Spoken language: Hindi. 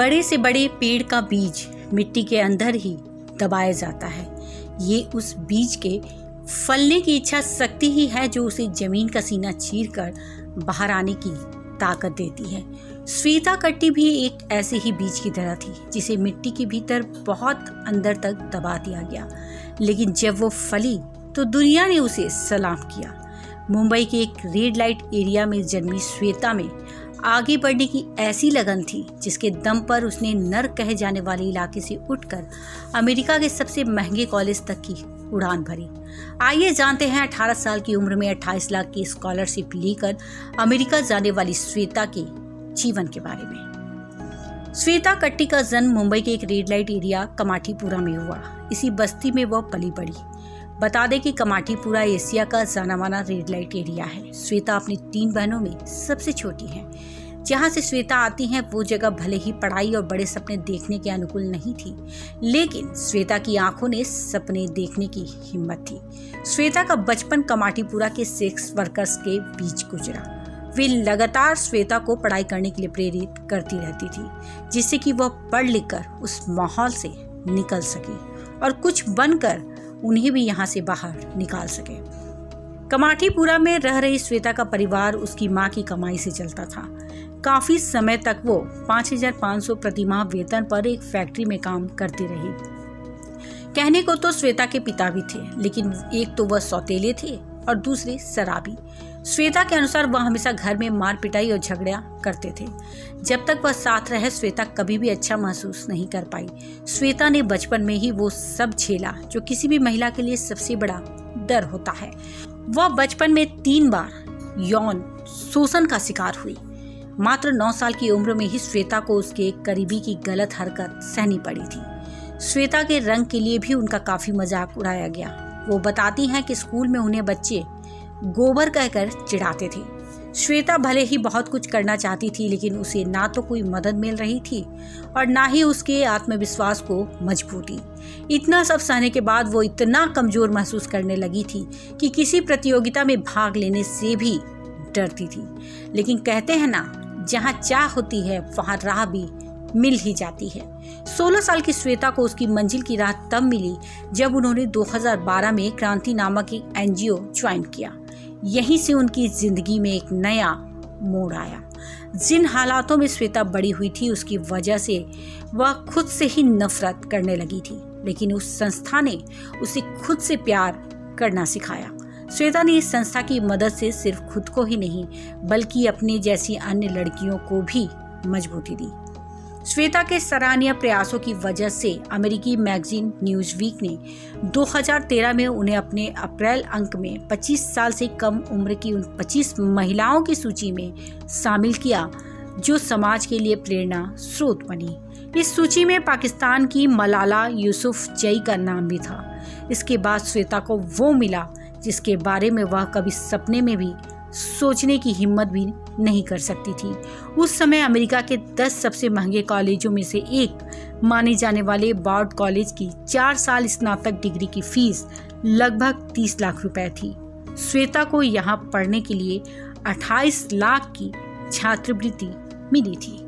बड़े से बड़े पेड़ का बीज मिट्टी के अंदर ही दबाया जाता है। ये उस बीज के फलने की इच्छा शक्ति ही है जो उसे ज़मीन का सीना चीर कर बाहर आने की ताकत देती है। श्वेता कट्टी भी एक ऐसे ही बीज की तरह थी, जिसे मिट्टी के भीतर बहुत अंदर तक दबा दिया गया। लेकिन जब वो फली तो दुनिया ने उसे सलाम किया। मुंबई के एक रेड लाइट एरिया में जन्मी श्वेता में आगे बढ़ने की ऐसी लगन थी, जिसके दम पर उसने नर कहे जाने वाले इलाके से उठकर अमेरिका के सबसे महँगे कॉलेज तक की उड़ान भरी। आइए जानते हैं 18 साल की उम्र में 28 लाख की स्कॉलरशिप लेकर अमेरिका जाने वाली श्वेता के जीवन के बारे में। श्वेता कट्टी का जन्म मुंबई के एक रेड लाइट एरिया कमाठीपुरा में हुआ। इसी बस्ती में वह पली बड़ी बता दें कि कमाठीपुरा एशिया का जाना माना रेड लाइट एरिया है। श्वेता अपनी तीन बहनों में सबसे छोटी है। जहाँ से श्वेता आती हैं, वो जगह भले ही पढ़ाई और बड़े सपने देखने के अनुकूल नहीं थी, लेकिन श्वेता की आँखों ने सपने देखने की हिम्मत थी। श्वेता का बचपन कमाटीपुरा के सेक्स वर्कर्स के बीच गुजरा। वे लगातार श्वेता को पढ़ाई करने के लिए प्रेरित करती रहती थी, जिससे कि वह पढ़ लिख कर उस माहौल से निकल सके और कुछ बनकर उन्हें भी यहाँ से बाहर निकाल सके। कमाठीपुरा में रह रही श्वेता का परिवार उसकी माँ की कमाई से चलता था। काफ़ी समय तक वो 5,500 प्रतिमाह वेतन पर एक फैक्ट्री में काम करती रही। कहने को तो श्वेता के पिता भी थे लेकिन एक तो वह सौतेले थे और दूसरे शराबी। श्वेता के अनुसार वह हमेशा घर में मार पिटाई और झगड़ा करते थे। जब तक वह साथ रहे, श्वेता कभी भी अच्छा महसूस नहीं कर पाई। श्वेता ने बचपन में ही वो सब झेला, जो किसी भी महिला के लिए सबसे बड़ा डर होता है। वह बचपन में तीन बार यौन शोषण का शिकार हुई। मात्र नौ साल की उम्र में ही श्वेता को उसके एक करीबी की गलत हरकत सहनी पड़ी थी। श्वेता के रंग के लिए भी उनका काफ़ी मज़ाक उड़ाया गया। वो बताती हैं कि स्कूल में उन्हें बच्चे गोबर कहकर चिढ़ाते थे। श्वेता भले ही बहुत कुछ करना चाहती थी, लेकिन उसे ना तो कोई मदद मिल रही थी और ना ही उसके आत्मविश्वास को मजबूती। इतना सब सहने के बाद वो इतना कमज़ोर महसूस करने लगी थी कि किसी प्रतियोगिता में भाग लेने से भी डरती थी। लेकिन कहते हैं ना, जहाँ चाह होती है, वहाँ राह भी मिल ही जाती है। 16 साल की श्वेता को उसकी मंजिल की राह तब मिली जब उन्होंने 2012 में क्रांति नामक एक एनजीओ ज्वाइन किया। यहीं से उनकी ज़िंदगी में एक नया मोड़ आया। जिन हालातों में श्वेता बड़ी हुई थी, उसकी वजह से वह खुद से ही नफरत करने लगी थी, लेकिन उस संस्था ने उसे खुद से प्यार करना सिखाया। श्वेता ने इस संस्था की मदद से सिर्फ़ खुद को ही नहीं, बल्कि अपनी जैसी अन्य लड़कियों को भी मजबूती दी। श्वेता के सराहनीय प्रयासों की वजह से अमेरिकी मैगजीन न्यूज़ वीक ने 2013 में उन्हें अपने अप्रैल अंक में 25 साल से कम उम्र की उन 25 महिलाओं की सूची में शामिल किया, जो समाज के लिए प्रेरणा स्रोत बनी। इस सूची में पाकिस्तान की मलाला यूसुफ जई का नाम भी था। इसके बाद श्वेता को वो मिला, जिसके बारे में वह कभी सपने में भी सोचने की हिम्मत भी नहीं कर सकती थी। उस समय अमेरिका के 10 सबसे महँगे कॉलेजों में से एक माने जाने वाले बार्ड कॉलेज की चार साल स्नातक डिग्री की फ़ीस लगभग 30 लाख रुपए थी। श्वेता को यहाँ पढ़ने के लिए 28 लाख की छात्रवृत्ति मिली थी।